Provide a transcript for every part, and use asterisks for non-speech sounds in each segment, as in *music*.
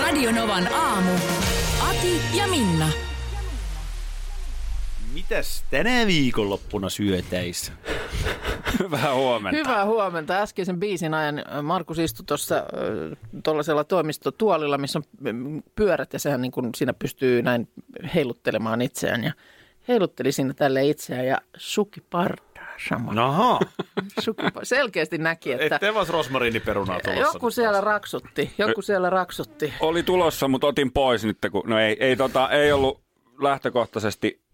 Radionovan aamu. Ati ja Minna. Mitäs tänä viikonloppuna syötäis? *laughs* Hyvää huomenta. Hyvää huomenta. Äskeisen biisin ajan Markus istui tuossa tuollaisella toimistotuolilla, missä on mm, pyörät ja sehän niin kuin siinä pystyy näin heiluttelemaan itseään. Ja heilutteli siinä tälle itseään ja suki partaa samalla. Aha, selkeästi näki, että ette vas rosmariiniperunaa tulossa. joku siellä raksutti. Joku siellä raksutti. Oli tulossa, mutta otin pois nyt, kun no ei, ei, tota, ei ollut lähtökohtaisesti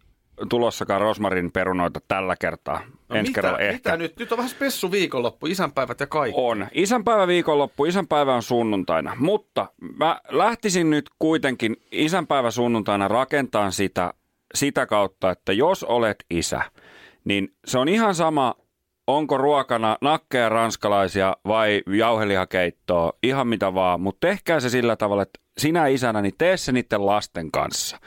tulossakaan rosmarin perunoita tällä kertaa. No Ensi mitä, kerralla ehkä. mitä nyt? Nyt on vähän spessu viikonloppu, isänpäivät ja kaikki. On. Isänpäivä viikonloppu, isänpäivä on sunnuntaina. Mutta mä lähtisin nyt kuitenkin isänpäivä sunnuntaina rakentamaan sitä, sitä kautta, että jos olet isä, niin se on ihan sama, onko ruokana nakkeja ranskalaisia vai jauhelihakeittoa, ihan mitä vaan. Mutta tehkää se sillä tavalla, että sinä isänä, niin tee se niiden lasten kanssa.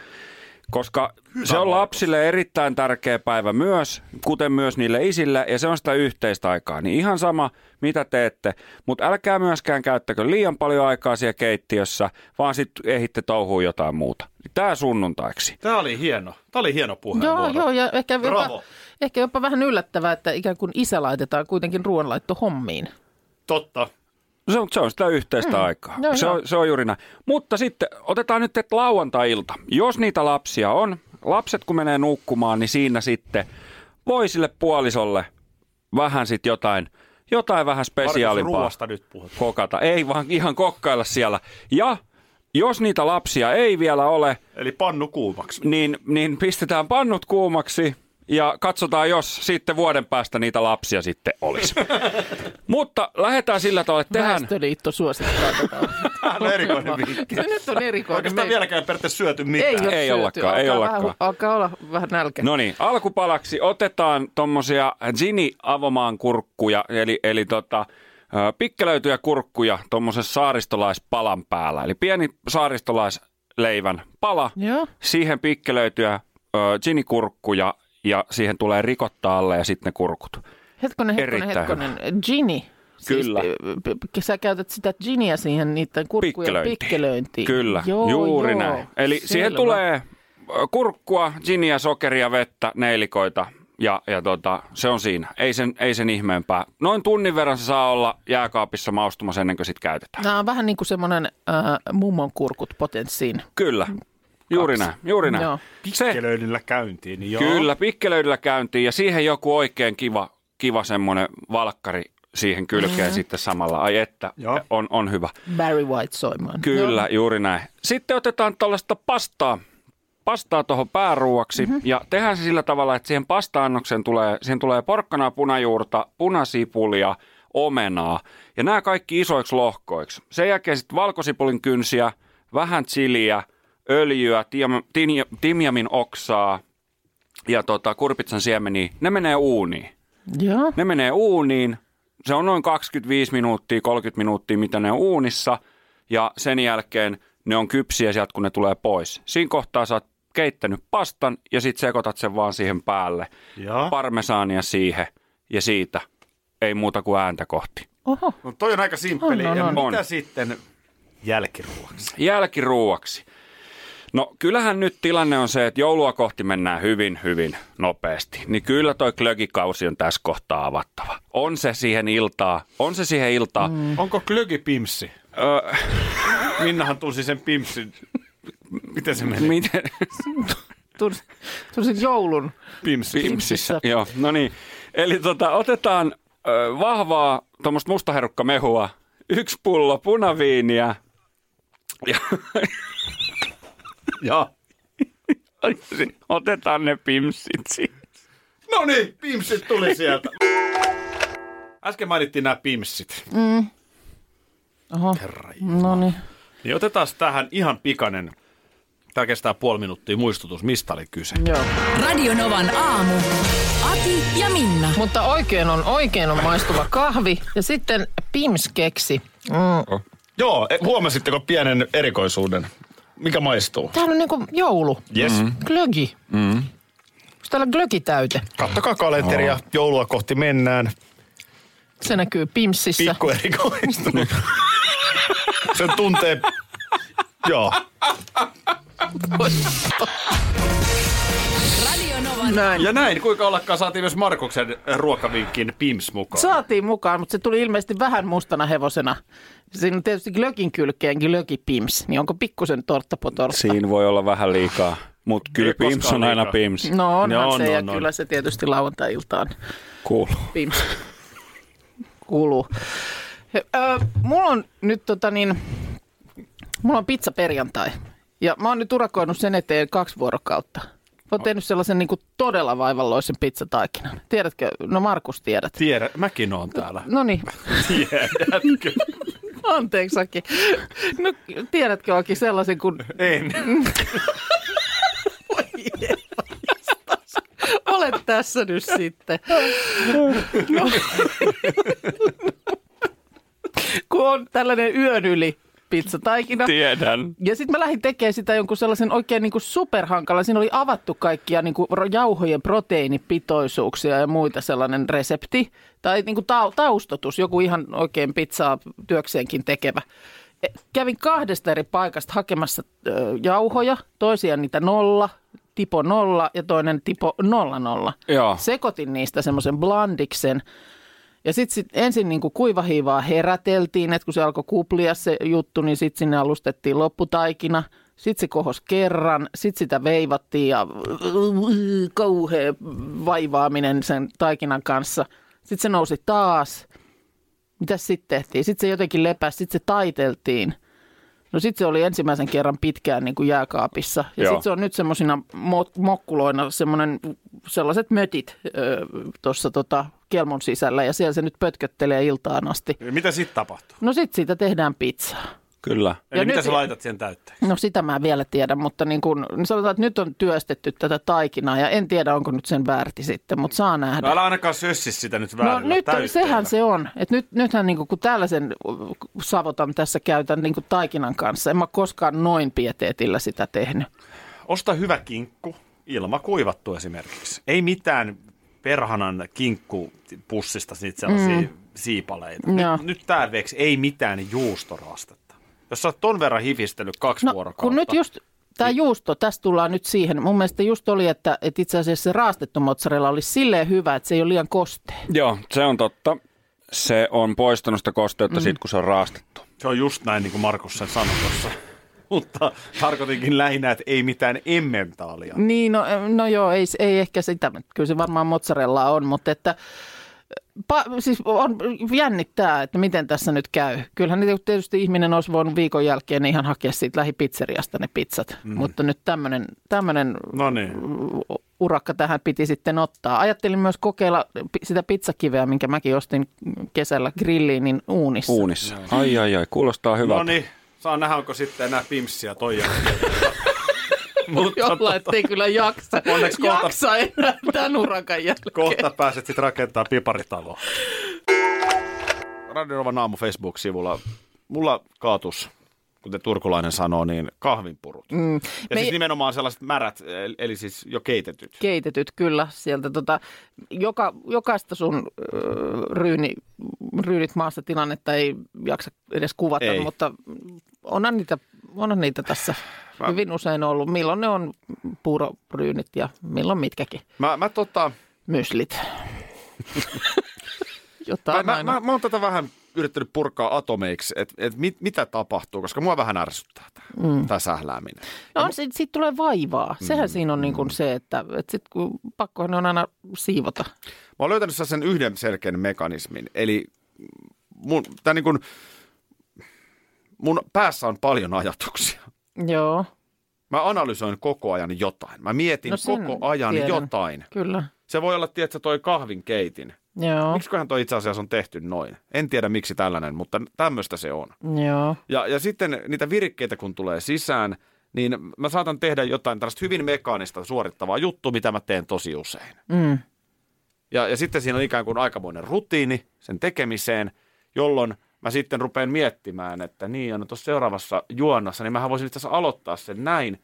Koska se on lapsille erittäin tärkeä päivä myös, kuten myös niille isille, ja se on sitä yhteistä aikaa. Niin ihan sama, mitä teette, mutta älkää myöskään käyttäkö liian paljon aikaa siellä keittiössä, vaan sitten ehitte touhuu jotain muuta. Tämä sunnuntaiksi. Tämä oli hieno. Tämä oli hieno Joo, puheenvuoro. joo, ja ehkä jopa, Bravo. ehkä jopa vähän yllättävää, että ikään kuin isä laitetaan kuitenkin ruoanlaitto hommiin. Totta. Se on, se on sitä yhteistä mm. aikaa. Joo, se, joo. on, se on juuri näin. Mutta sitten otetaan nyt että lauantai-ilta. Jos niitä lapsia on, lapset kun menee nukkumaan, niin siinä sitten voi sille puolisolle vähän sitten jotain, jotain vähän spesiaalimpaa nyt kokata. Ei vaan ihan kokkailla siellä. Ja jos niitä lapsia ei vielä ole, Eli pannu kuumaksi. niin, niin pistetään pannut kuumaksi ja katsotaan, jos sitten vuoden päästä niitä lapsia sitten olisi. *laughs* Mutta lähdetään sillä tavalla, että tehdään... Väestöliitto suosittaa tätä. *laughs* Tämä on erikoinen vinkki. *laughs* Nyt on erikoinen. Oikeastaan Me- vieläkään periaatteessa syöty mitään. Ei, ole Ei syöty. ollakaan, ei Alkaa ollakaan. Vähän, alkaa olla vähän nälkä. No niin, alkupalaksi otetaan tuommoisia Gini avomaan kurkkuja, eli, eli tota, pikkelöityjä kurkkuja tuommoisen saaristolaispalan päällä. Eli pieni saaristolaisleivän pala, Joo. siihen pikkelöityjä Gini-kurkkuja ja siihen tulee rikotta alle ja sitten ne kurkut. Hetkonen, hetkonen, hetkonen. Kyllä. Siis, p- p- sä käytät sitä giniä siihen niiden kurkkujen Pikkelöintiin. pikkelöintiin. Kyllä, joo, juuri joo. näin. Eli Selvä. siihen tulee kurkkua, giniä, sokeria, vettä, neilikoita ja, ja tota, se on siinä. Ei sen, ei sen ihmeempää. Noin tunnin verran se saa olla jääkaapissa maustumassa ennen kuin sit käytetään. Nämä on vähän niin kuin semmoinen äh, mummon kurkut potenssiin. Kyllä, juuri näin, juuri näin. Joo. Pikkelöidyllä käyntiin, niin joo. kyllä, pikkelöidyllä käyntiin ja siihen joku oikein kiva, kiva semmoinen valkkari siihen kylkeen mm-hmm. sitten samalla. Ai että, Joo. on, on hyvä. Barry White soimaan. Kyllä, Joo. juuri näin. Sitten otetaan tällaista pastaa, pastaa tuohon pääruuaksi mm-hmm. ja tehdään se sillä tavalla, että siihen pasta-annokseen tulee, siihen tulee porkkanaa, punajuurta, punasipulia, omenaa ja nämä kaikki isoiksi lohkoiksi. Sen jälkeen sitten valkosipulin kynsiä, vähän chiliä, öljyä, tiam, tinja, timjamin oksaa ja tota, kurpitsan siemeniä. Ne menee uuniin. Joo. Ne menee uuniin. Se on noin 25 minuuttia, 30 minuuttia, mitä ne on uunissa. Ja sen jälkeen ne on kypsiä sieltä, kun ne tulee pois. Siinä kohtaa sä oot keittänyt pastan ja sitten sekoitat sen vaan siihen päälle. Joo. Parmesaania siihen ja siitä ei muuta kuin ääntä kohti. Oho. No toi on aika simppeli. On, on, ja on. mitä On. sitten jälkiruoksi? Jälkiruuaksi. No kyllähän nyt tilanne on se, että joulua kohti mennään hyvin, hyvin nopeasti. Niin kyllä toi klögikausi on tässä kohtaa avattava. On se siihen iltaa, on se siihen iltaan. Mm. Onko klögi pimssi? Öö, *laughs* Minnahan tunsi sen pimssin. Miten se meni? miten? *laughs* Tuli joulun. Pimssi. Pimsissä. Joo, no niin. Eli tota, otetaan ö, vahvaa tuommoista mustaherukkamehua, yksi pullo punaviiniä ja *laughs* Ja. *laughs* otetaan ne pimsit siihen. No niin, pimsit tuli sieltä. Äsken mainittiin nämä pimsit. Oho. Herra No niin. Niin otetaan tähän ihan pikainen, tämä kestää puoli minuuttia, muistutus, mistä oli kyse. Joo. Radionovan aamu. Ati ja Minna. Mutta oikein on, oikein on maistuva kahvi ja sitten pimskeksi. Mm. Joo, e, huomasitteko pienen erikoisuuden? Mikä maistuu? Täällä on niinku joulu. Yes. Mm. Glögi. Mm. Onko täällä glögitäyte? Kattokaa kalenteria, joulua kohti mennään. Se näkyy Pimsissä. Pikku erikoistunut. *laughs* Sen tuntee... Joo. Näin. Ja näin, kuinka ollakaan saatiin myös Markuksen ruokavinkin Pims mukaan. Saatiin mukaan, mutta se tuli ilmeisesti vähän mustana hevosena. Siinä on tietysti glögin kylkeen glögi Pims. Niin onko pikkusen tortta po tortta? Siinä voi olla vähän liikaa, mutta kyllä Pims on aina liikaa. Pims. No onhan No, se no, ja no. kyllä se tietysti lauantai-iltaan Kuuluu. Pims kuuluu. He, ö, mulla on nyt tota niin, mulla on pizza perjantai. Ja mä oon nyt urakoinut sen eteen kaksi vuorokautta. Mä oon tehnyt sellaisen niin kuin todella vaivalloisen pizzataikinan. Tiedätkö? No Markus tiedät. Tiedä, mäkin oon täällä. No niin, *laughs* Tiedätkö? anteeksi Aki. No tiedätkö Aki sellaisen kuin... En. Olet tässä nyt sitten. No. Kun on tällainen yön yli pizzataikina. Tiedän. Ja sitten mä lähdin tekemään sitä jonkun sellaisen oikein niin kuin superhankala. Siinä oli avattu kaikkia niin kuin jauhojen proteiinipitoisuuksia ja muita sellainen resepti. Tai niin kuin tau- taustotus, joku ihan oikein pizzaa työkseenkin tekevä. E, Kävin kahdesta eri paikasta hakemassa jauhoja, toisia niitä nolla, tipo nolla ja toinen tipo nolla nolla. Joo. Sekoitin niistä semmoisen blandiksen. Ja sitten sit ensin niin kuin kuivahiivaa heräteltiin, että kun se alkoi kuplia se juttu, niin sitten sinne alustettiin lopputaikina. Sitten se kohos kerran, sitten sitä veivattiin ja kauhea vaivaaminen sen taikinan kanssa. Sitten se nousi taas. Mitäs sitten tehtiin? Sitten se jotenkin lepäsi, sitten se taiteltiin. No sitten se oli ensimmäisen kerran pitkään niin kuin jääkaapissa. Ja sitten se on nyt semmoisina mo- mokkuloina semmoinen, sellaiset mötit tuossa tota, kelmun sisällä. Ja siellä se nyt pötköttelee iltaan asti. Mitä sitten tapahtuu? No sitten siitä tehdään pizzaa. Kyllä. Eli Ja mitä nyt- sä laitat siihen täytteen? No sitä mä en vielä tiedä, mutta niin kun, niin sanotaan, että nyt on työstetty tätä taikinaa ja en tiedä, onko nyt sen väärti sitten, mutta saa nähdä. No älä ainakaan sössi sitä nyt No väärillä nyt täytteillä. sehän se on. että nyt, nythän niin kun tällaisen savotan tässä käytän niin taikinan kanssa. En mä koskaan noin pieteetillä sitä tehnyt. Osta hyvä kinkku, ilma kuivattu esimerkiksi. Ei mitään perhanan kinkkupussista niitä sellaisia mm. siipaleita. Joo. Nyt, nyt tää veksi, ei mitään juustorastetta. Jos sä oot ton verran hifistellyt kaksi No vuorokautta. kun nyt just tämä juusto, tästä tullaan nyt siihen. Mun mielestä just oli, että, että itse asiassa se raastettu mozzarella olisi silleen hyvä, että se ei ole liian kostea. Joo, se on totta. Se on poistanut sitä kosteutta mm. siitä, kun se on raastettu. Se on just näin, niin kuin Markus sen sanoi tuossa. *laughs* Mutta tarkoitinkin lähinnä, että ei mitään emmentaalia. Niin, no, no joo, ei, ei ehkä sitä. Kyllä se varmaan mozzarella on, mutta että pa, siis on jännittää, että miten tässä nyt käy. Kyllähän niitä tietysti ihminen olisi voinut viikon jälkeen ihan hakea siitä lähipizzeriasta ne pizzat, mm. mutta nyt tämmöinen tämmöinen No niin. urakka tähän piti sitten ottaa. Ajattelin myös kokeilla sitä pizzakiveä, minkä mäkin ostin kesällä grilliin, niin uunissa. Uunissa. Ai ai ai, kuulostaa hyvältä. No niin, saa nähdä, onko sitten enää pimssiä toi. *laughs* Mutta Jolla ettei kyllä jaksa, Onneksi kohta- jaksa enää tämän urakan jälkeen. kohta pääset sitten rakentaa piparitaloa. Radionovan aamu Facebook-sivulla. Mulla kaatus, kuten turkulainen sanoo, niin kahvinpurut. Mm. Ja Me- siis nimenomaan sellaiset märät, eli- eli siis jo keitetyt. keitetyt kyllä sieltä. Tota, joka, jokaista sun ryyni, ryynit maassa tilannetta ei jaksa edes kuvata, Ei. mutta onhan niitä, onhan niitä tässä hyvin usein ollut. Milloin ne on puuroryynit ja milloin mitkäkin Mä, mä, tota, myslit. mä, *laughs* Jotain mä, aina. mä, mä oon tätä vähän yrittänyt purkaa atomeiksi, että et mit, mitä tapahtuu, koska mua vähän ärsyttää tämä mm. tää sählääminen. No on, siitä, siitä tulee vaivaa. Sehän siinä on niin kuin se, että, että sit kun pakkohan ne on aina siivota. Mä oon löytänyt sen yhden selkeän mekanismin, eli mun, tää niin kun, mun päässä on paljon ajatuksia. Joo, Mä analysoin koko ajan jotain. Mä mietin No koko ajan tiedän. jotain. kyllä. Se voi olla, tiedätkö, toi kahvin keitin. Joo, Miksiköhän toi itse asiassa on tehty noin? En tiedä miksi tällainen, mutta tämmöistä se on. joo. Ja, ja sitten niitä virikkeitä kun tulee sisään, niin mä saatan tehdä jotain tällaista hyvin mekaanista suorittavaa juttua, mitä mä teen tosi usein. Mm. Ja, ja sitten siinä on ikään kuin aikamoinen rutiini sen tekemiseen, jolloin mä sitten rupean miettimään, että niin, ja no tuossa seuraavassa juonnassa, niin mä voisin itse asiassa aloittaa sen näin.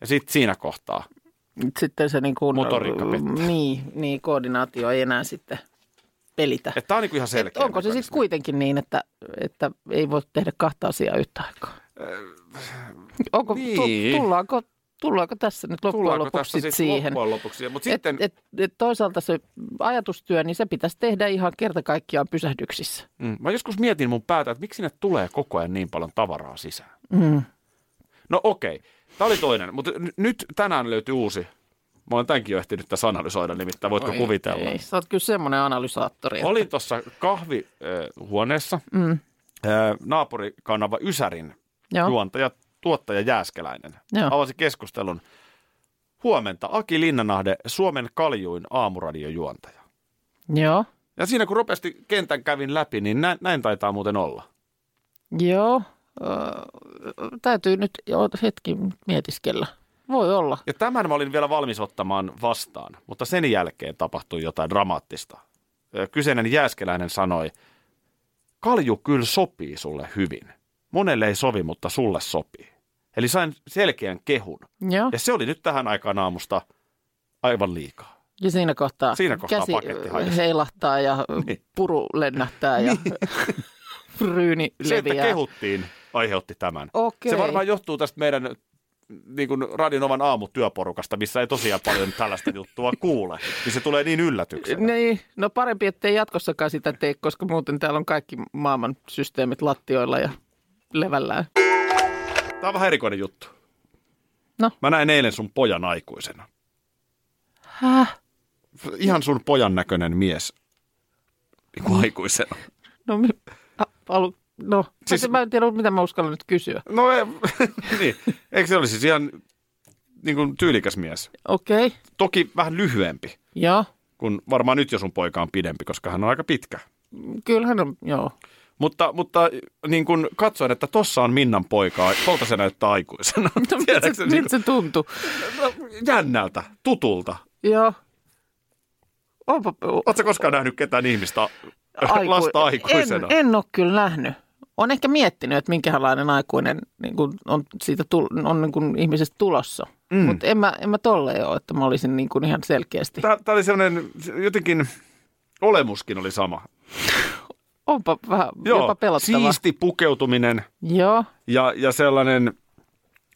Ja sitten siinä kohtaa. Sitten se niin kuin, Motoriikka pettää. niin, niin, koordinaatio ei enää sitten pelitä. Että tää on niin ihan selkeä. Et onko se sitten kuitenkin niin, että, että ei voi tehdä kahta asiaa yhtä aikaa? Onko, niin. tu, tullaanko, tullaanko tässä nyt loppujen Tullaanko lopuksi sit siihen? loppujen lopuksi? Mutta Et, sitten, et, et toisaalta se ajatustyö, niin se pitäisi tehdä ihan kerta kaikkiaan pysähdyksissä. mm, mä joskus mietin mun päätä, että miksi sinne tulee koko ajan niin paljon tavaraa sisään. Mm. No okei, tämä oli toinen, mutta n- nyt tänään löytyy uusi. Mä olen tämänkin jo ehtinyt tässä analysoida, nimittäin voitko Oi kuvitella. Ei, sä oot kyllä semmoinen analysaattori. että- Olin tuossa kahvihuoneessa, Mm. äh, naapurikanava Ysärin Joo. juontaja, tuottaja Jääskeläinen Joo. avasi keskustelun. Huomenta, Aki Linnanahde, Suomen kaljuin aamuradiojuontaja. Joo. Ja siinä kun ropeasti kentän kävin läpi, niin näin, näin taitaa muuten olla. Joo. Öö, täytyy nyt jo hetki mietiskellä. Voi olla. Ja tämän mä olin vielä valmis ottamaan vastaan, mutta sen jälkeen tapahtui jotain dramaattista. Kyseinen jääskeläinen sanoi, kalju kyllä sopii sulle hyvin. Monelle ei sovi, mutta sulle sopii. Eli sain selkeän kehun. Joo. Ja se oli nyt tähän aikaan aamusta aivan liikaa. Ja siinä kohtaa, Siinä kohtaa käsi heilahtaa ja Niin. puru lennähtää ja *laughs* ryyni Se, että leviää. kehuttiin, aiheutti tämän. Okei. Se varmaan johtuu tästä meidän niin kuin Radionovan aamutyöporukasta, missä ei tosiaan paljon tällaista juttua kuule. Niin se tulee niin yllätyksenä. Niin, no parempi, ettei jatkossakaan sitä tee, koska muuten täällä on kaikki maailman systeemit lattioilla ja levällään. Tämä on vähän erikoinen juttu. No. Mä näin eilen sun pojan aikuisena. Häh? Ihan sun pojan näköinen mies. Niin kuin aikuisena. No, mi- a, alu, no Siis- mä en tiedä, mitä mä uskallan nyt kysyä. No ei, *laughs* niin. Eikö se olisi siis ihan niin kuin tyylikäs mies? Okei, okay. Toki vähän lyhyempi, joo. kun varmaan nyt jo sun poika on pidempi, koska hän on aika pitkä. Kyllähän on, joo. Mutta, mutta niin kuin katsoin, että tossa on Minnan poika, tuolta se näyttää aikuisena. *laughs* No, miltä se, niin se tuntui? No, jännältä, tutulta. Joo. Onpa, Oletko koskaan nähnyt ketään ihmistä, aiku- lasta aikuisena? En, en ole kyllä nähnyt. Olen ehkä miettinyt, että minkälainen aikuinen niin kuin on siitä tul- on niin kuin ihmisestä tulossa. Mm. Mutta en mä, en mä tolleen ole, että mä olisin niin kuin ihan selkeästi. Tämä oli sellainen, jotenkin olemuskin oli sama. Onpa vähän jopa pelottava. siisti pukeutuminen Joo, ja, ja sellainen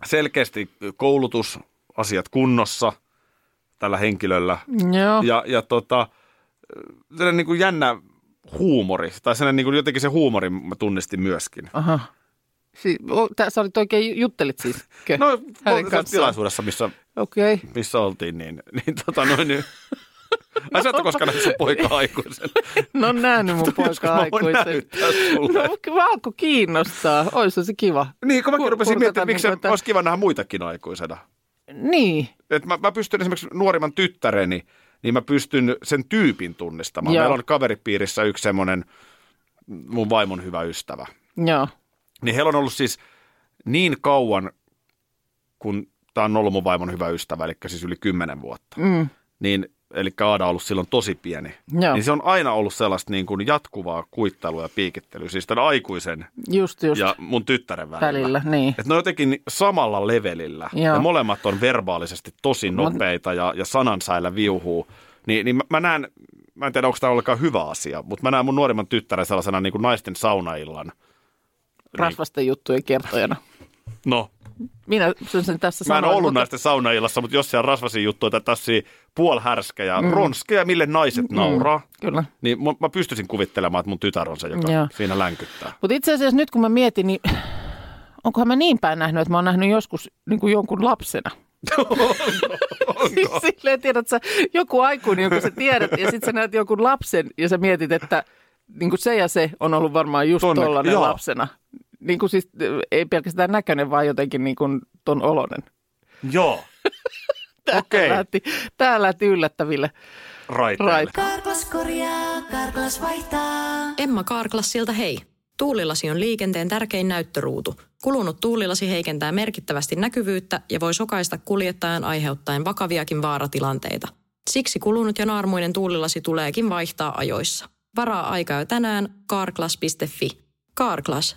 selkeästi koulutusasiat kunnossa tällä henkilöllä. joo. Ja, ja tota, niin kuin jännä huumori, tai sellainen niin kuin jotenkin se huumori mä tunnistin myöskin. Aha. Si- o, tää, sä olit oikein, juttelit siis? *laughs* No, Hänen kanssaan? tilaisuudessa, missä. Okay. missä oltiin, niin, niin tota noin, niin... *laughs* Ai sä et koskaan nähnyt sun poika *laughs* aikuisen. No on nähnyt mun poika mä aikuisen. No kyllä alkoi kiinnostaa. Ois se kiva. Niin, kun mäkin Kur- rupesin miettimään, miksi niinku, että- olisi kiva nähdä muitakin aikuisena. Niin. Et mä, mä pystyn esimerkiksi nuorimman tyttäreni, niin mä pystyn sen tyypin tunnistamaan. Joo. Meillä on kaveripiirissä yksi semmoinen mun vaimon hyvä ystävä. Joo. Niin heillä on ollut siis niin kauan, kun tämä on ollut mun vaimon hyvä ystävä, eli siis yli kymmenen vuotta. Mm. Niin, eli Aada on ollut silloin tosi pieni. Joo. Niin se on aina ollut sellaista niin kuin jatkuvaa kuittelua ja piikittelyä, siis tämän aikuisen Just, just. ja mun tyttären välillä. Välillä, niin. Että ne on jotenkin samalla levelillä. Joo. Ja molemmat on verbaalisesti tosi nopeita ja, ja sanansäillä viuhuu. Niin, niin mä, mä näen, mä en tiedä onko tämä ollenkaan hyvä asia, mutta mä näen mun nuorimman tyttären sellaisena niin kuin naisten saunaillan. Rasvasten juttujen kertojana. No, Minä sen, tässä mä en sanoin, ollut mutta- naisten saunaillassa, mutta jos siellä on rasvasia juttuja tai tällaisia puolhärskejä, mm. ronskeja, mille naiset nauraa, Kyllä. niin mä, pystyisin kuvittelemaan, että mun tytär on se, joka Joo. siinä länkyttää. Mutta itse asiassa nyt kun mä mietin, niin onkohan mä niin päin nähnyt, että mä oon nähnyt joskus niin kuin jonkun lapsena. *laughs* *laughs* siis silleen, tiedät sä, joku aikuinen, jonka sä tiedät, ja sitten sä näet jonkun lapsen, ja sä mietit, että niin kuin se ja se on ollut varmaan just Tonne- tollainen joo. lapsena. Niin kuin siis, ei pelkästään näköinen, vaan jotenkin niin kuin ton olonen. Joo. *laughs* Tää Okei. lähti, tää lähti yllättäville raiteille. Right. Karklas korjaa, Karklas vaihtaa. Emma Karklassilta hei. Tuulilasi on liikenteen tärkein näyttöruutu. Kulunut tuulilasi heikentää merkittävästi näkyvyyttä ja voi sokaista kuljettajan aiheuttaen vakaviakin vaaratilanteita. Siksi kulunut ja naarmuinen tuulilasi tuleekin vaihtaa ajoissa. Varaa aikaa jo tänään karklas.fi. Karklas,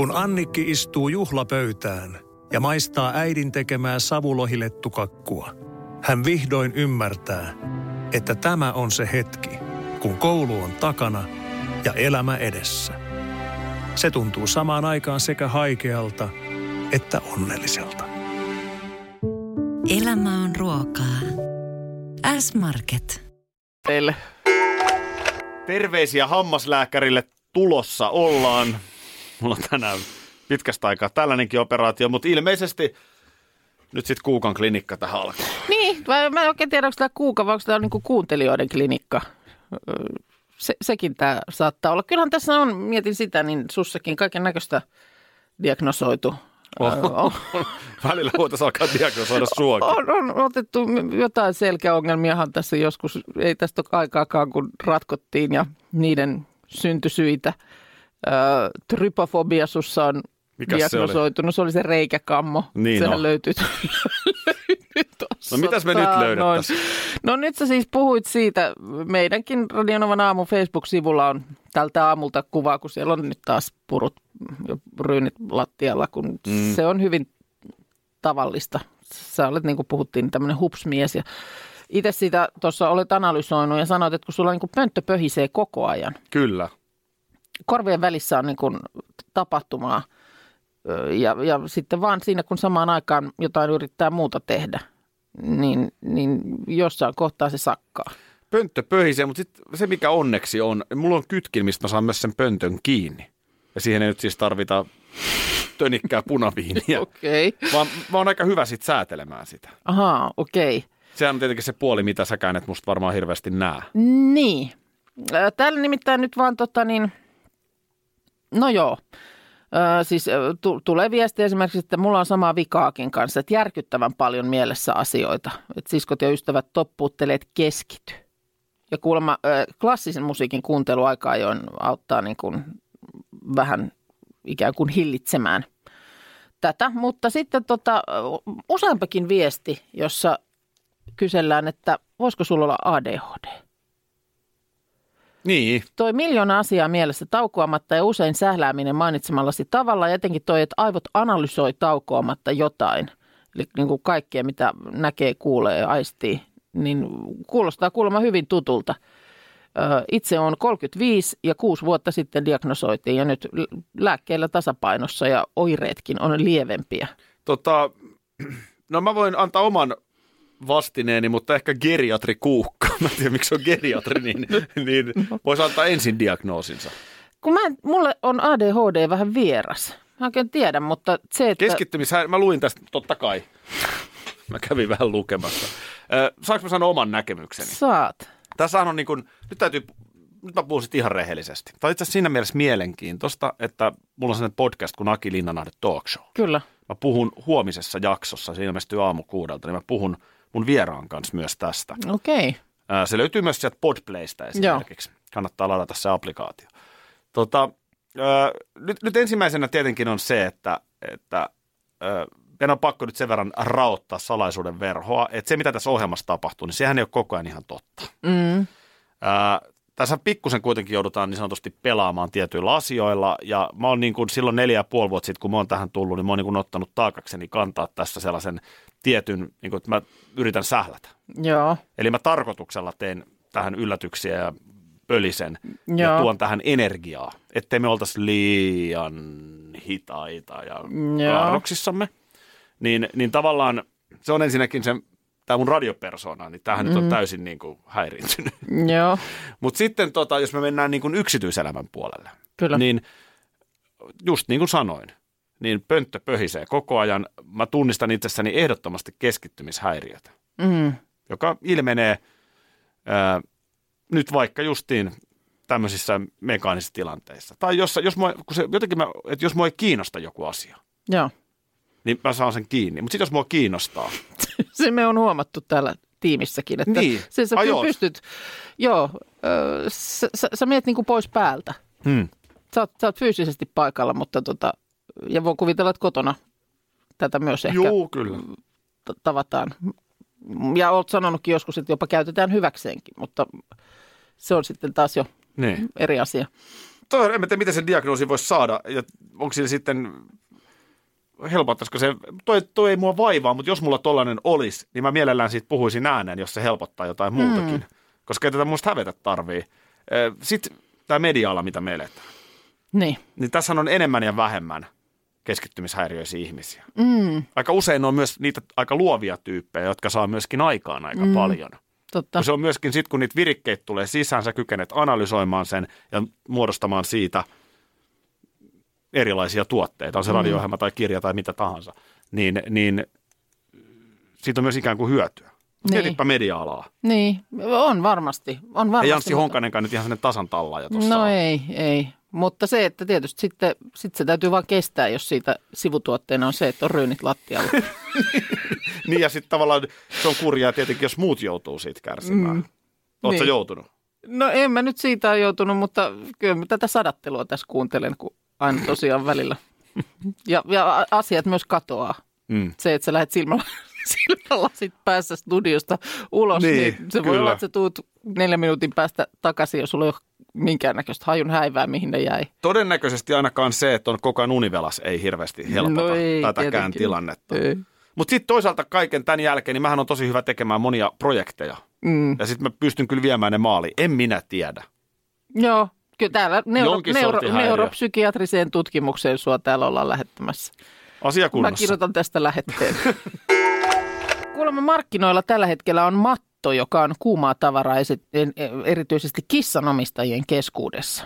Kun Annikki istuu juhlapöytään ja maistaa äidin tekemää savulohilettukakkua, hän vihdoin ymmärtää, että tämä on se hetki, kun koulu on takana ja elämä edessä. Se tuntuu samaan aikaan sekä haikealta että onnelliselta. Elämä on ruokaa. S-Market. Teille. Terveisiä hammaslääkärille tulossa ollaan. Mulla on tänään pitkästä aikaa tällainenkin operaatio, mutta ilmeisesti nyt sitten Kuukan klinikka tähän alkaa. Niin, vai mä en oikein tiedä, onko tämä kuuka vai onko tämä niinku kuuntelijoiden klinikka. Se, sekin tämä saattaa olla. Kyllähän tässä on, mietin sitä, niin sussakin kaiken näköistä diagnosoitu. On, *laughs* Välillä voitaisiin alkaa diagnosoida suokin. on, on otettu jotain selkäongelmiahan tässä joskus, ei tästä ole aikaakaan, kun ratkottiin ja niiden syntysyitä. Ö, trypofobia sussa on Mikäs se oli? diagnosoitu. No se oli se reikäkammo. Niin Sehän on. löytyy, *laughs* löytyy tuossa No mitäs me nyt löydettäisiin? No nyt sä siis puhuit siitä, meidänkin Radionovan aamun Facebook-sivulla on tältä aamulta kuva, kun siellä on nyt taas purut ja ryynit lattialla, kun mm. se on hyvin tavallista. Sä olet, niin kuin puhuttiin, tämmöinen hupsmies ja itse sitä tuossa olet analysoinut ja sanoit, että kun sulla niin kuin pönttö pöhisee koko ajan, Kyllä. Korvien välissä on niin kuin tapahtumaa ja, ja sitten vaan siinä, kun samaan aikaan jotain yrittää muuta tehdä, niin, niin jossain kohtaa se sakkaa. Pönttö pöhisee, mutta sit se mikä onneksi on, mulla on kytkin, mistä mä saan myös sen pöntön kiinni. Ja siihen ei nyt siis tarvita tönikkää punaviiniä, *laughs* Okei. Okay. vaan mä oon aika hyvä sit säätelemään sitä. Ahaa, okei. Okay. Sehän on tietenkin se puoli, mitä säkään et musta varmaan hirveästi näe. Niin. Täällä nimittäin nyt vaan tota niin, no joo. Ö, siis tu- tulee viesti esimerkiksi, että mulla on samaa vikaakin kanssa, että järkyttävän paljon mielessä asioita. Että siskot ja ystävät toppuuttelee, että keskity. Ja kuulemma ö, klassisen musiikin kuuntelu aika ajoin auttaa niin kuin vähän ikään kuin hillitsemään tätä. Mutta sitten tota, useampakin viesti, jossa kysellään, että voisiko sulla olla ADHD? Niin, Toi miljoona asiaa mielessä taukoamatta ja usein sählääminen mainitsemallasi tavalla ja etenkin toi, että aivot analysoi taukoamatta jotain. Eli niin kuin kaikkea, mitä näkee, kuulee ja aistii, niin kuulostaa kuulemma hyvin tutulta. Itse on 35 ja kuusi vuotta sitten diagnosoitiin ja nyt lääkkeellä tasapainossa ja oireetkin on lievempiä. tota, no mä voin antaa oman vastineeni, mutta ehkä geriatri kuukka, *laughs* mä en tiedä miksi se on geriatri, niin, niin voisi antaa ensin diagnoosinsa. Kun mä, mulle on ADHD vähän vieras. Mä oikein tiedän, mutta se, että... Keskittymis, mä luin tästä totta kai. Mä kävin vähän lukemassa. Ö, Saanko mä sanoa oman näkemykseni? Saat. Tässä on niin kuin, nyt täytyy, nyt mä puhun sit ihan rehellisesti. Tämä on itse asiassa siinä mielessä mielenkiintoista, että mulla on sellainen podcast kuin Aki Linnanahde Talk Show. Kyllä. Mä puhun huomisessa jaksossa, se ilmestyy aamu kuudelta, niin mä puhun mun vieraan kanssa myös tästä. Okei. Okay. Se löytyy myös sieltä Podplaysta esimerkiksi. Joo. Kannattaa ladata se applikaatio. Tota, ää, nyt, nyt ensimmäisenä tietenkin on se, että, että ää, meidän on pakko nyt sen verran raottaa salaisuuden verhoa, että se mitä tässä ohjelmassa tapahtuu, niin sehän ei ole koko ajan ihan totta. Mm. Ää, tässä pikkusen kuitenkin joudutaan niin sanotusti pelaamaan tietyillä asioilla, ja mä oon niin kuin silloin neljä ja puoli vuotta sitten, kun mä oon tähän tullut, niin mä oon niin kuin ottanut taakakseni kantaa tässä sellaisen tietyn, niin kuin, että mä yritän sählätä. Joo. Eli mä tarkoituksella teen tähän yllätyksiä ja pölisen ja Joo. tuon tähän energiaa, ettei me oltaisi liian hitaita ja Joo. kaarroksissamme. Niin, niin tavallaan se on ensinnäkin se tämä mun radiopersona, niin tämähän mm. nyt on täysin niin kuin häiriintynyt. Joo, *laughs* Mutta sitten tota, jos me mennään niin kuin yksityiselämän puolelle, Kyllä. niin just niin kuin sanoin, niin pönttö pöhisee koko ajan. Mä tunnistan itsessäni ehdottomasti keskittymishäiriötä, mm. joka ilmenee ää, nyt vaikka justiin tämmöisissä mekaanisissa tilanteissa. Tai jos, jos, mua, kun se, jotenkin mä, että jos mua ei kiinnosta joku asia, joo. niin mä saan sen kiinni. Mutta sitten jos mua kiinnostaa, *laughs* Se me on huomattu täällä tiimissäkin, että Niin, se sä ajois. pystyt, joo, ö, sä, sä, sä menet niin kuin pois päältä. hmm. Sä oot, sä oot fyysisesti paikalla, mutta tota, ja voin kuvitella, että kotona tätä myös ehkä Juu, kyllä. t- tavataan. Ja olet sanonutkin joskus, että jopa käytetään hyväkseenkin, mutta se on sitten taas jo Niin. eri asia. Toi, en tiedä, miten sen diagnoosin voisi saada, ja onko sillä sitten, helpottaisiko se, toi, toi ei mua vaivaa, mutta jos mulla tollainen olisi, niin mä mielellään siitä puhuisin ääneen, jos se helpottaa jotain muutakin. Mm. Koska ei tätä musta hävetä tarvii. Sitten tämä media-ala, mitä me eletään, Niin. niin tässä on enemmän ja vähemmän keskittymishäiriöisiä ihmisiä. Mm. Aika usein on myös niitä aika luovia tyyppejä, jotka saa myöskin aikaan aika mm. paljon. Totta. Se on myöskin sitten, kun niitä virikkeitä tulee sisään, sä kykenet analysoimaan sen ja muodostamaan siitä erilaisia tuotteita, on se radio tai kirja tai mitä tahansa, niin, niin siitä on myös ikään kuin hyötyä. Niin. Mietipä media-alaa. Niin, on varmasti. On varmasti Ei Anssi mutta- Honkanenkaan nyt ihan sellainen tasan tallaaja tuossa. No on. ei, ei. Mutta se, että tietysti sitten sit se täytyy vaan kestää, jos siitä sivutuotteena on se, että on ryynit lattialla. *laughs* Niin ja sitten tavallaan se on kurjaa tietenkin, jos muut joutuu siitä kärsimään. Mm. Oletko Niin. joutunut? No en mä nyt siitä ole joutunut, mutta kyllä mä tätä sadattelua tässä kuuntelen, kun aina tosiaan välillä. Ja, ja asiat myös katoaa. Mm. Se, että sä lähdet silmällä, *laughs* silmälasit päässä studiosta ulos, niin, Niin, se voi kyllä. olla, että sä tuut neljän minuutin päästä takaisin, jos sulla ei ole minkäännäköistä hajun häivää, mihin ne jäi. Todennäköisesti ainakaan se, että on koko ajan univelas, ei hirveästi helpota No ei tätäkään tietenkin. tilannetta. Ei. Mutta sitten toisaalta kaiken tämän jälkeen, niin mähän on tosi hyvä tekemään monia projekteja. Mm. Ja sitten mä pystyn kyllä viemään ne maaliin. En minä tiedä. Joo, kyllä täällä neuro, neuro, neuropsykiatriseen tutkimukseen sua täällä ollaan lähettämässä. Asia Mä kirjoitan tästä lähetteen. *laughs* Kuulemma markkinoilla tällä hetkellä on matto, joka on kuumaa tavaraa en- erityisesti kissanomistajien keskuudessa.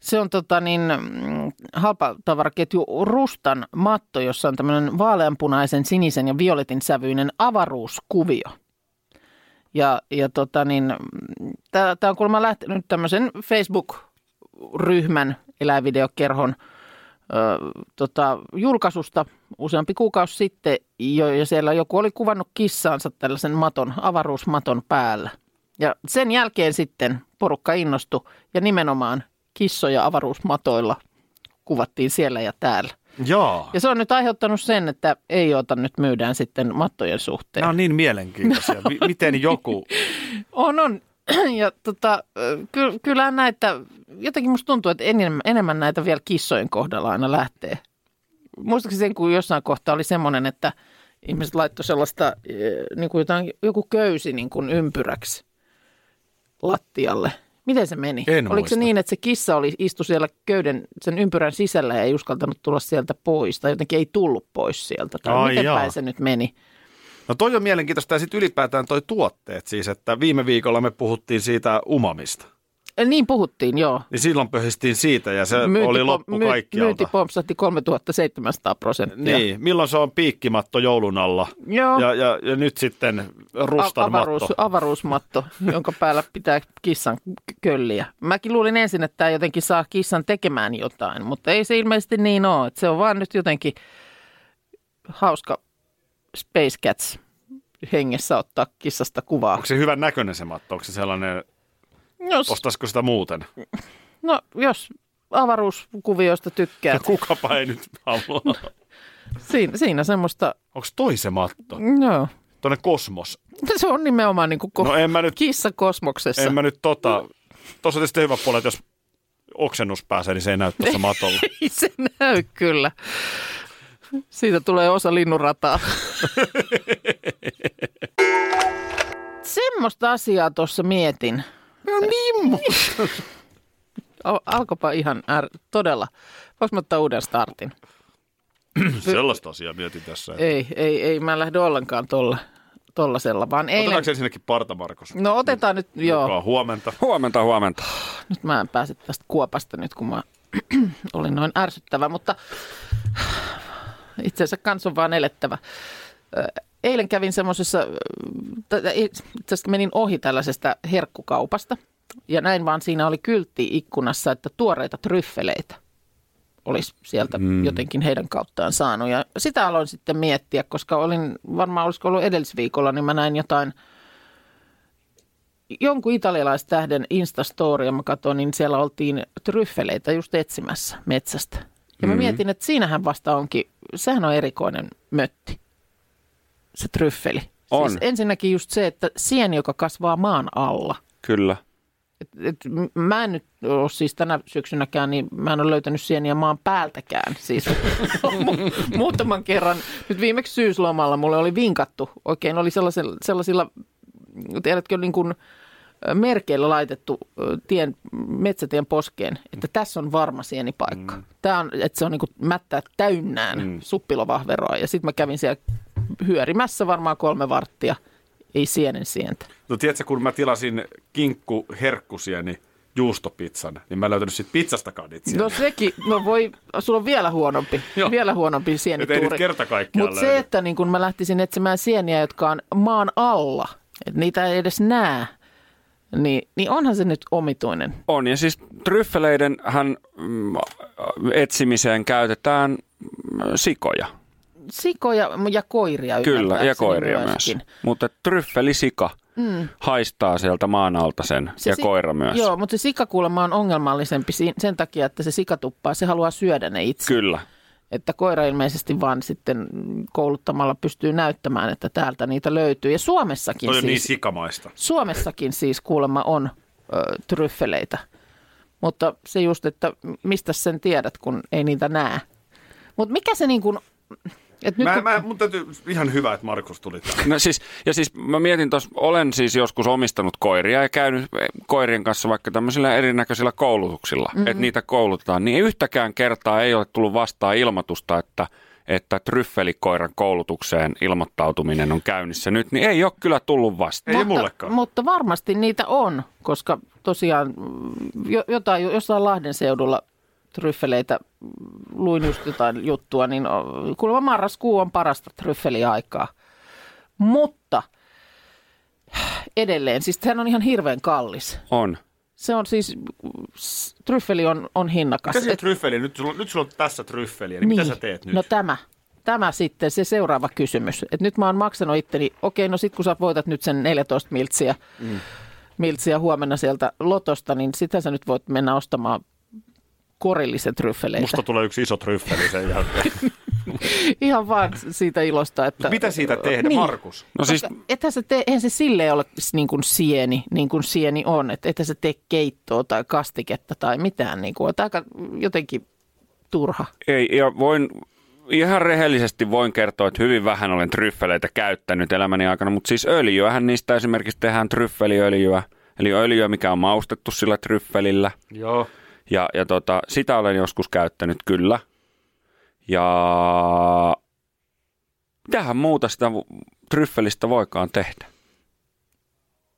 Se on tota niin, mm, halpatavaraketju Rustan matto, jossa on tämmöinen vaaleanpunaisen, sinisen ja violetin sävyinen avaruuskuvio. Ja, ja tota niin, tämä on kuulemma lähtenyt tämmöisen Facebook-ryhmän eläinvideokerhon ö, tota, julkaisusta useampi kuukausi sitten, jo, ja siellä joku oli kuvannut kissaansa tällaisen maton, avaruusmaton päällä. Ja sen jälkeen sitten porukka innostui, ja nimenomaan kissoja avaruusmatoilla kuvattiin siellä ja täällä. Jaa. Ja se on nyt aiheuttanut sen, että ei ota nyt myydään sitten mattojen suhteen. Nämä on niin mielenkiintoisia. *laughs* Mi- miten joku... On, on. *clears throat* Ja tota, ky- kyllä näitä, jotenkin musta tuntuu, että enemmän, enemmän näitä vielä kissojen kohdalla aina lähtee. Muistatko sen, kun jossain kohtaa oli semmoinen, että ihmiset laittoi sellaista, eh, niin kuin jotain, joku köysi niin kuin ympyräksi lattialle. Miten se meni? En Oliko muista. se niin, että se kissa oli, istui siellä köyden, sen ympyrän sisällä ja ei uskaltanut tulla sieltä pois, tai jotenkin ei tullut pois sieltä, tai Ai miten jaa. päin se nyt meni? No toi on mielenkiintoista ja sitten ylipäätään toi tuotteet siis, että viime viikolla me puhuttiin siitä umamista. Eh, Niin puhuttiin, joo. Niin silloin pöhistiin siitä ja se oli loppu my- kaikkialta. Myynti pompsahti 3700 prosenttia. Niin, milloin se on piikkimatto joulun alla Joo. ja, ja, ja nyt sitten rustan A- avaruus, matto. avaruusmatto, jonka päällä pitää kissan kölliä. Mäkin luulin ensin, että tämä jotenkin saa kissan tekemään jotain, mutta ei se ilmeisesti niin ole. Että se on vaan nyt jotenkin hauska Space Cats hengessä ottaa kissasta kuvaa. Onko se hyvän näköinen se matto? Onko se sellainen, Jos, ostaisiko sitä muuten? no, jos avaruuskuvioista tykkää, *laughs* Ja kukapa ei nyt halua. siinä, siinä semmoista, Onko toi se matto? joo. Tuonne kosmos. *laughs* Se on nimenomaan niin kuin ko- No en mä nyt, kissa kosmoksessa. en mä nyt tota... Tuossa on tietysti hyvä puoli, että jos oksennus pääsee, niin se ei näy tuossa *laughs* matolla. Ei se näy kyllä. Siitä tulee osa linnunrataa. Semmoista asiaa tuossa mietin. No niin, *laughs* Al- alkoipa ihan är, todella. Voinko mä ottaa uuden startin? *clears throat* Sellaista asiaa mietin tässä. Ei, ei, ei. Mä en lähde ollenkaan tolla, tollasella, vaan eilen... Otetaanko ensinnäkin Parta Markus? No otetaan nyt, joo. Mukaan huomenta. Huomenta, huomenta. Nyt mä en pääse tästä kuopasta nyt, kun mä *clears throat* olin noin ärsyttävä, mutta itse asiassa kans on vaan elettävä. Eilen kävin semmoisessa, asiassa menin ohi tällaisesta herkkukaupasta ja näin vaan siinä oli kyltti ikkunassa, että tuoreita tryffeleitä olisi sieltä mm. jotenkin heidän kauttaan saanut. Ja sitä aloin sitten miettiä, koska olin, varmaan olisiko ollut edellisviikolla, niin mä näin jotain, jonkun italialaistähden Instastoria mä katsoin, niin siellä oltiin tryffeleitä just etsimässä metsästä. Ja mä Mm. mietin, että siinähän vasta onkin, sehän on erikoinen mötti, se tryffeli. On. Siis ensinnäkin just se, että sieni, joka kasvaa maan alla. Kyllä. Et, et, mä en nyt ole siis tänä syksynäkään, niin mä en ole löytänyt sieniä maan päältäkään. Siis *laughs* mu- muutaman kerran, nyt viimeksi syyslomalla mulle oli vinkattu, oikein oli sellaisilla, sellaisilla tiedätkö, niin kuin merkeillä laitettu tien, metsätien poskeen, että tässä on varma sienipaikka. Mm. Tämä on, että se on niin mättää täynnään mm. suppilovahveroa. Ja sitten mä kävin siellä hyörimässä varmaan kolme varttia. Ei sienen sientä. No tiedätkö, kun mä tilasin kinkku herkkusieni juustopizzan, niin mä en löytänyt siitä pizzastakaan niitä No sekin, no voi, sulla on vielä huonompi, *laughs* Joo. vielä huonompi Et ei sienituuri. nyt kerta kaikkiaan Mutta se, että niin kun mä lähtisin etsimään sieniä, jotka on maan alla, että niitä ei edes näe, niin, niin onhan se nyt omituinen. On, ja siis tryffeleiden hän mm, etsimiseen käytetään sikoja. Sikoja ja koiria Kyllä, ja koiria myös. myöskin. Mutta tryffelisika mm. haistaa sieltä maan alta sen, Se ja si- koira myös. Joo, mutta se sikakuulemma on ongelmallisempi si- sen takia, että se sikatuppaa, se haluaa syödä ne itse. Kyllä. Että koira ilmeisesti vaan sitten kouluttamalla pystyy näyttämään, että täältä niitä löytyy. Ja Suomessakin Toi on siis. niin sikamaista. Suomessakin siis kuulemma on ö, tryffeleitä. Mutta se just, että mistä sen tiedät, kun ei niitä näe. Mutta mikä se niin kuin, että nyt Mä, kun, mä, mun täytyy, ihan hyvä, että Markus tuli tänne. No siis, ja siis mä mietin tuossa, olen siis joskus omistanut koiria ja käynyt koirien kanssa vaikka tämmöisillä erinäköisillä koulutuksilla, mm-hmm. että niitä koulutetaan. Niin yhtäkään kertaa ei ole tullut vastaan ilmoitusta, että, että tryffelikoiran koulutukseen ilmoittautuminen on käynnissä nyt, niin ei ole kyllä tullut vastaan. Ei mutta, mullekaan. mutta varmasti niitä on, koska tosiaan mm, jo, jotain, jossain Lahden seudulla tryffeleitä, mm, luin just jotain juttua, niin kuulemma marraskuu on parasta tryffeliaikaa. Mutta edelleen, siis sehän on ihan hirveän kallis. On. Se on siis, tryffeli on, on hinnakas. Mitä Et- tryffeli? Nyt sulla, nyt sulla on tässä tryffeliä, niin, mitä sä teet nyt? No tämä. Tämä sitten, se seuraava kysymys. Et nyt mä oon maksanut itteni, okei, no sit kun sä voitat nyt sen 14 miltsiä, mm. miltsiä huomenna sieltä lotosta, niin sitä sä nyt voit mennä ostamaan korillisen tryffeleitä. Musta tulee yksi iso tryffeli sen jälkeen. *laughs* Ihan vaan siitä ilosta, että... Mitä siitä tehdä, Niin. Markus? No siis, ethän se, tee, eihän se silleen ole niin kuin sieni, niin kuin sieni on. Että ethän se tee keittoa tai kastiketta tai mitään. Niin kuin, että aika jotenkin turha. ei, ja voin, ihan rehellisesti voin kertoa, että hyvin vähän olen tryffeleitä käyttänyt elämäni aikana, mutta siis öljyähän niistä esimerkiksi tehdään tryffeliöljyä, eli öljyä, mikä on maustettu sillä tryffelillä. Joo. Ja, ja tota, sitä olen joskus käyttänyt kyllä. Ja mitähän muuta sitä tryffelistä voikaan tehdä?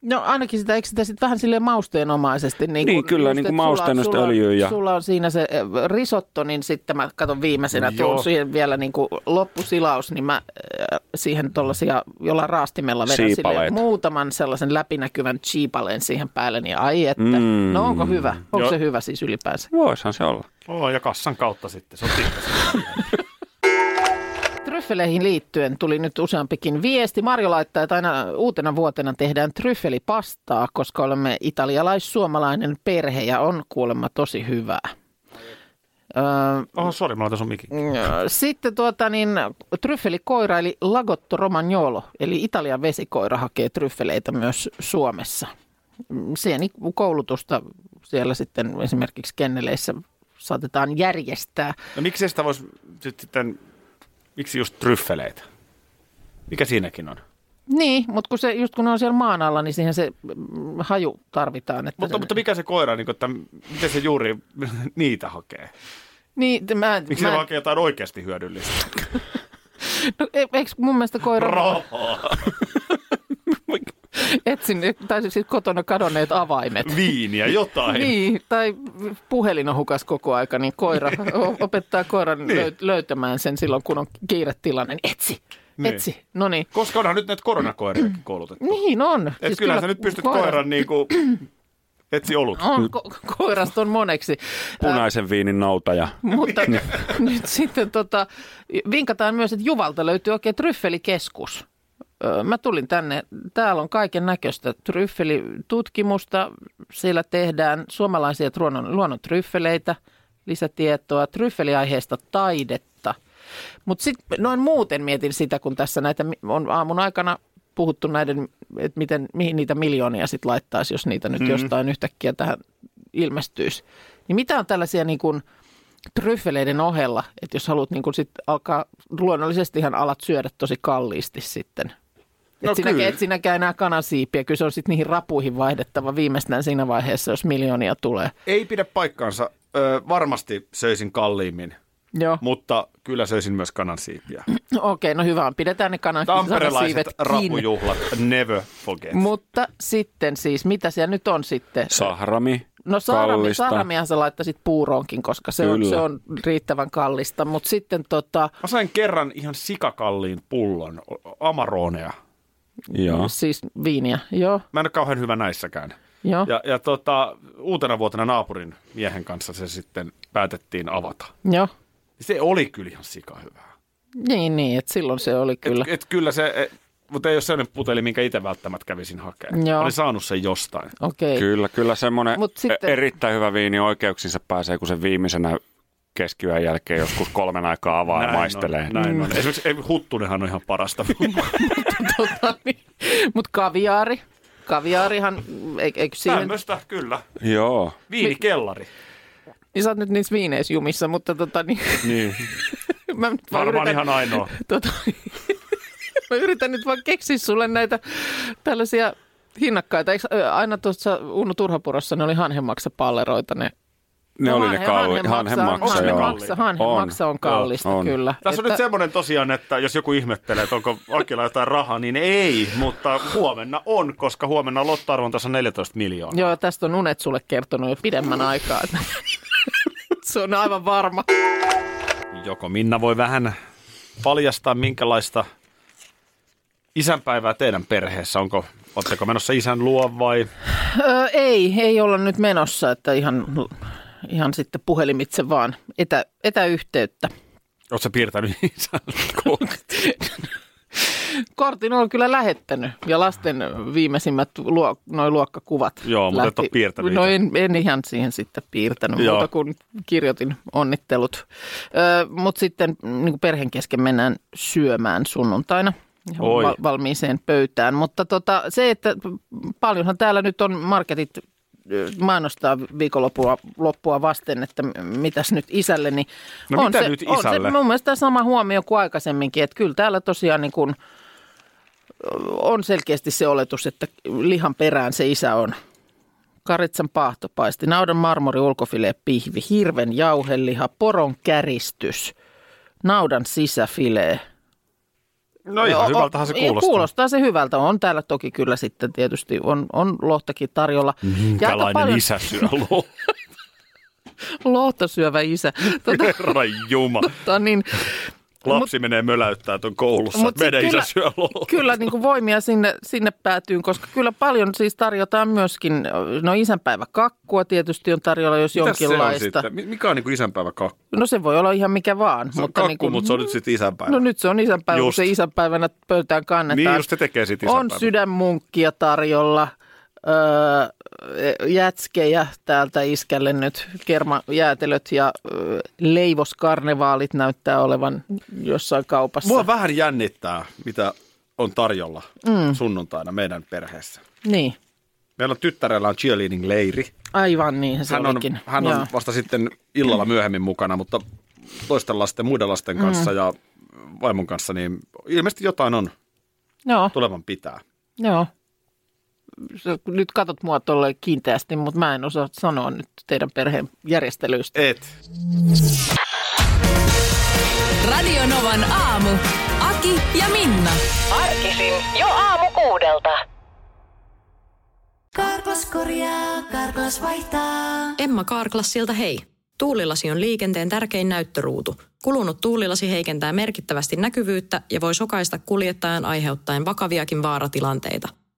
No ainakin sitä, eikö sitä sitten vähän silleen mausteenomaisesti? Niin, Niin, kun kyllä, just, niin kuin että sulla- mausteen sulla, öljyä ja- Sulla on siinä se eh, risotto, niin sitten mä katson viimeisenä, Joo. tuon siihen vielä niin kuin loppusilaus, niin mä eh, siihen tuollaisia jollain raastimella vedän sille muutaman sellaisen läpinäkyvän chiipaleen siihen päälle, niin ai että. Mm. No onko hyvä? Onko Joo. se hyvä siis ylipäänsä? Voisihan se olla. Oh, ja kassan kautta sitten, se on. *laughs* Tryffeleihin liittyen tuli nyt useampikin viesti. Marjo laittaa, että aina uutena vuotena tehdään tryffelipastaa, koska olemme italialais-suomalainen perhe ja on kuulemma tosi hyvää. Öö, Oho, sori, mä laitan sun mikin. sitten tuota niin, tryffelikoira eli Lagotto Romagnolo, eli Italian vesikoira hakee tryffeleitä myös Suomessa. Sieni koulutusta siellä sitten esimerkiksi kenneleissä saatetaan järjestää. No miksi sitä voisi sit sitten, miksi just tryffeleitä? Mikä siinäkin on? Niin, mutta kun se, just kun ne on siellä maan alla, niin siihen se mm, haju tarvitaan. Että Mutta, se, mutta mikä se koira, niin kuin, että miten se juuri *laughs* niitä hakee? niin, mä, Miksi mä, se hakee jotain oikeasti hyödyllistä? *laughs* no, e- eikö mun mielestä koira... Rahaa. *laughs* *laughs* Etsin, tai siis kotona kadonneet avaimet. Viiniä, jotain. Niin, tai puhelin on hukas koko aika, niin koira *laughs* opettaa koiran Niin. löy- löytämään sen silloin, kun on kiiretilanne. Niin etsi, Niin. etsi. No niin. Koska onhan nyt näitä koronakoiriakin koulutettu. Niin on. Et siis kyllä sä nyt pystyt koiran niinku, *clears throat* etsi olut. On, ko- koirasta on moneksi. Punaisen viinin noutaja. Mutta *laughs* nyt sitten tota, vinkataan myös, että Juvalta löytyy oikein tryffelikeskus. Mä tulin tänne, täällä on kaiken näköistä tryffelitutkimusta, siellä tehdään suomalaisia luonnon, luonnon tryffeleitä, lisätietoa, tryffeliaiheesta taidetta. Mutta sitten noin muuten mietin sitä, kun tässä näitä on aamun aikana puhuttu näiden, että miten, mihin niitä miljoonia sitten laittaisi, jos niitä nyt mm. jostain yhtäkkiä tähän ilmestyisi. Niin mitä on tällaisia niin kuin tryffeleiden ohella, että jos haluat niin kuin sit alkaa, luonnollisestihan alat syödä tosi kalliisti sitten. No et, sinäkään, et sinäkään enää kanasiipiä, kyllä se on sitten niihin rapuihin vaihdettava viimeistään siinä vaiheessa, jos miljoonia tulee. Ei pidä paikkaansa. Ö, varmasti söisin kalliimmin, Joo, mutta kyllä söisin myös kanansiipiä. *clears throat* okei, no hyvä on. Pidetään ne kanan, Tamperelaiset rapujuhlat, never forget. Mutta sitten siis, mitä siellä nyt on sitten? Sahrami. No sahrami, sahramihan sä laittaisit puuroonkin, koska se on, se on riittävän kallista. Mutta sitten tota, Mä sain kerran ihan sikakalliin pullon, Amaronea. Joo. siis viiniä, joo, Mä en ole kauhean hyvä näissäkään. joo, Ja, ja tota, uutena vuotena naapurin miehen kanssa se sitten päätettiin avata. joo. Se oli kyllä ihan sika hyvää. Niin, niin, että silloin se oli kyllä. Et, et kyllä se, et, mutta ei ole sellainen puteli, minkä itse välttämättä kävisin hakemaan. Joo. Olin saanut sen jostain. Okei. Kyllä, kyllä semmoinen Mut sitten- sitten... erittäin hyvä viini oikeuksinsa pääsee, kun se viimeisenä keskiyön jälkeen joskus kolmen aikaa avaa ja maistelee. On, näin on. Esimerkiksi ei, huttunenhan on ihan parasta. *laughs* tota, niin. Mutta kaviaari, kaviaarihan, eikö, siihen, Tämmöistä, kyllä. Joo. Viinikellari. niin sä oot nyt niissä viineissä jumissa, mutta tota niin, Niin. *laughs* mä nyt vaan Varmaan yritän, ihan ainoa. *laughs* tota, mä yritän nyt vaan keksiä sulle näitä tällaisia hinnakkaita. Eikö aina tuossa Uno Turhapurossa ne oli hanhenmaksapalleroita ne Ne No, oli ne hanhen- kalli, hanhenmaksa- hanhenmaksa, joo. hanhenmaksa, hanhenmaksa on kallista, on. kyllä. Tässä on Että- nyt semmoinen tosiaan, että jos joku ihmettelee, että onko Akilla jotain rahaa, niin ei, mutta huomenna on, koska huomenna on lottoarvontansa 14 miljoonaa. Joo, tästä on Unet sulle kertonut jo pidemmän aikaa. Että *laughs* se on aivan varma. Joko Minna voi vähän paljastaa, minkälaista isänpäivää teidän perheessä? Onko, oletteko menossa isän luo vai? Öö, ei, ei olla nyt menossa, että ihan, ihan sitten puhelimitse vaan etä, etäyhteyttä. Oletko piirtänyt isän *laughs* Kortin on kyllä lähettänyt ja lasten viimeisimmät luo, noi luokkakuvat. Joo, mutta et ole piirtänyt No en, en ihan siihen sitten piirtänyt, Joo. muuta kuin kirjoitin onnittelut. Mutta sitten niin perheen kesken mennään syömään sunnuntaina Oi. val- valmiiseen pöytään. Mutta tota, se, että paljonhan täällä nyt on marketit mainostaa viikonloppua loppua vasten, että mitäs nyt isälle, niin No on mitä se, nyt on isälle? se mun mielestä sama huomio kuin aikaisemminkin, että kyllä täällä tosiaan niin kuin on selkeästi se oletus, että lihan perään se isä on. Karitsan paahtopaisti, naudan marmori, ulkofile, pihvi, hirven jauheliha, poron käristys, naudan sisäfilee. No ihan O- o- hyvältähän se ja kuulostaa. Kuulostaa se hyvältä. On täällä toki kyllä sitten tietysti, on, on lohtakin tarjolla. Ja Minkälainen paljon isä syö luo? lohta *laughs* syövä isä. *laughs* Tota, Herran juma. tota, niin, Lapsi menee möläyttää tuon koulussa. Mut Mut Meidän sit isä kyllä- syö luo. kyllä niin kuin voimia sinne, sinne päätyyn, koska kyllä paljon siis tarjotaan myöskin, no isänpäivä kakkua tietysti on tarjolla, jos Mitäs se on jonkinlaista. sitten? Mi- Mikä on niin isänpäivä kakku? No se voi olla ihan mikä vaan. Se on mutta kakku, niin kuin, mutta se on nyt sitten isänpäivä. No nyt se on isänpäivä, kun Just. se isänpäivänä pöytään kannetaan. Niin just se tekee sitten On sydänmunkkia tarjolla, öö, jätskejä täältä iskälle nyt, kermajäätelöt ja öö, leivoskarnevaalit näyttää olevan jossain kaupassa. Mua vähän jännittää, mitä on tarjolla mm. sunnuntaina meidän perheessä. Niin, Meillä on tyttärellä on cheerleading-leiri. aivan niin se Hän on, olikin. hän on Joo. vasta sitten illalla myöhemmin mukana, mutta toisten lasten, muiden lasten kanssa Mm. ja vaimon kanssa, niin ilmeisesti jotain on Joo, tulevan pitää. joo. Sä Nyt katot mua tuolle kiinteästi, mutta mä en osaa sanoa nyt teidän perheen järjestelyistä. Et. Radio Novan aamu. Aki ja Minna. Arkisin jo aamu kuudelta. Karklas korjaa, Karklas vaihtaa. Emma Karklassilta hei. Tuulilasi on liikenteen tärkein näyttöruutu. Kulunut tuulilasi heikentää merkittävästi näkyvyyttä ja voi sokaista kuljettajan aiheuttaen vakaviakin vaaratilanteita.